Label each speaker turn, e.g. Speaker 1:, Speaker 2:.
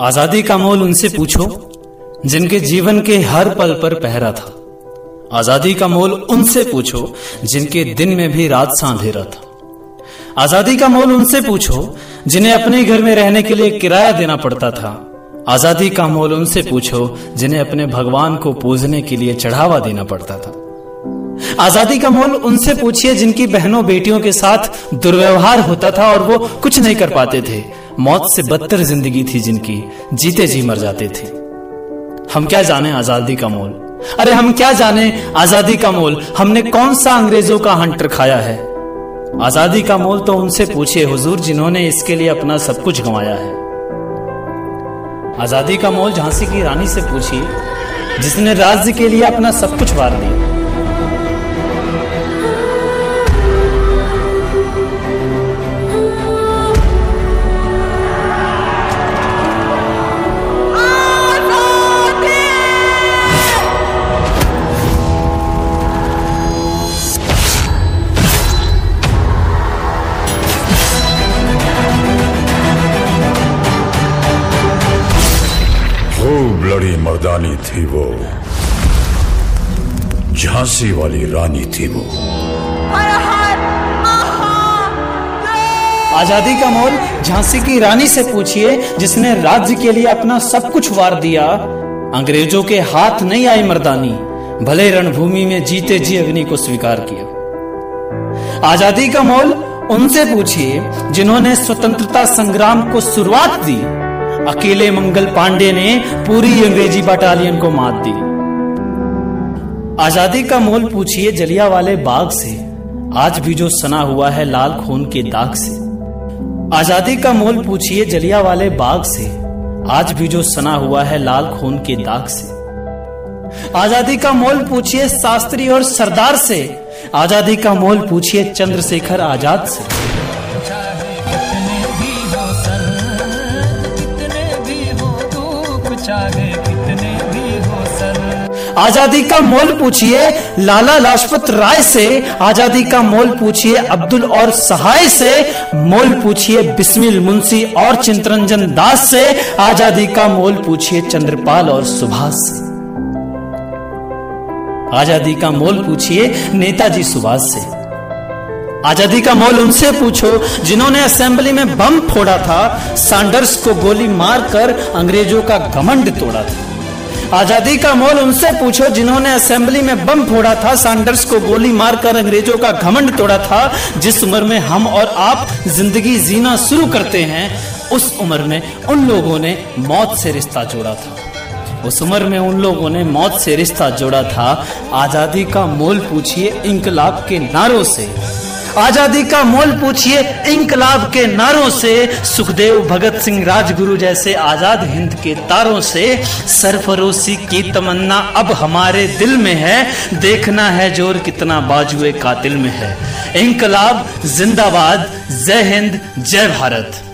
Speaker 1: आज़ादी का मोल उनसे पूछो, जिनके जीवन के हर पल पर पहरा था। आज़ादी का मोल उनसे पूछो, जिनके दिन में भी रात सा अंधेरा था। आज़ादी का मोल उनसे पूछो, जिन्हें अपने घर में रहने के लिए किराया देना पड़ता था। आज़ादी का मोल उनसे पूछो, जिन्हें अपने भगवान को पूजने के लिए चढ़ावा देना पड़ता था। आज़ादी का मोल उनसे पूछिए, जिनकी बहनों बेटियों के साथ दुर्व्यवहार होता था और वो कुछ नहीं कर पाते थे। मौत से बदतर ज़िंदगी थी जिनकी, जीते जी मर जाते थे। हम क्या जाने आज़ादी का मोल? अरे हम क्या जाने आज़ादी का मोल? हमने कौन सा अंग्रेज़ों का हंटर खाया है? आज़ादी का मोल तो उनसे पूछिए हुजूर जिन्होंने इसके लिए अपना सब कुछ गंवाया है। आज़ादी का मोल झांसी की रानी से पूछिए, जिसने राज्य के लिए अपना सब कुछ वार दिया।
Speaker 2: खूब लड़ी मर्दानी थी वो। झांसी वाली रानी थी वो।
Speaker 1: आज़ादी का मोल झांसी की रानी से पूछिए, जिसने राज्य के लिए अपना सब कुछ वार दिया। अंग्रेज़ों के हाथ नहीं आई मर्दानी, भले रणभूमि में जीते जी अग्नि को स्वीकार किया। आज़ादी का मोल उनसे पूछिए, जिन्होंने स्वतंत्रता संग्राम को शुरुआत दी। अकेले मंगल पांडे ने पूरी अंग्रेज़ी बटालियन को मात दी। आज़ादी का मोल पूछिए जलिया वाले बाग से। आज भी जो सना हुआ है लाल खून के दाग से। आज़ादी का मोल पूछिए जलिया वाले बाग से। आज भी जो सना हुआ है लाल खून के दाग से। आज़ादी का मोल पूछिए शास्त्री और सरदार से। आज़ादी का मोल पूछिए चंद्रशेखर आज़ाद से।
Speaker 3: चाहे कितने भी हो सर
Speaker 1: आज़ादी का मोल पूछिए लाला लाजपत राय से, आज़ादी का मोल पूछिए अब्दुल और सहाय से, मोल पूछिए बिस्मिल मुंशी और चिंतरंजन दास से, आज़ादी का मोल पूछिए चंद्रपाल और सुभाष से। आज़ादी का मोल पूछिए नेताजी सुभाष से। आज़ादी का मोल उनसे पूछो, जिन्होंने असेंबली में बम फोड़ा था, सैंडर्स को गोली मारकर अंग्रेज़ों का घमंड तोड़ा था। आज़ादी का मोल उनसे पूछो, जिन्होंने असेंबली में बम फोड़ा था, सैंडर्स को गोली मारकर अंग्रेज़ों का घमंड तोड़ा था, जिस उम्र में हम और आप ज़िंदगी जीना शुरू करते हैं, उस उम्र में उन लोगों ने मौत से रिश्ता जोड़ा था। उस उम्र में उन लोगों ने मौत से रिश्ता जोड़ा था। आज़ादी का मोल पूछिए इंकलाब के नारों से। आज़ादी का मोल पूछिए इंकलाब के नारों से, सुखदेव भगत सिंह राजगुरु जैसे आज़ाद हिंद के तारों से। सरफरोशी की तमन्ना अब हमारे दिल में है, देखना है ज़ोर कितना बाजुए कातिल में है। इंकलाब, जिंदाबाद, जय हिंद, जय भारत।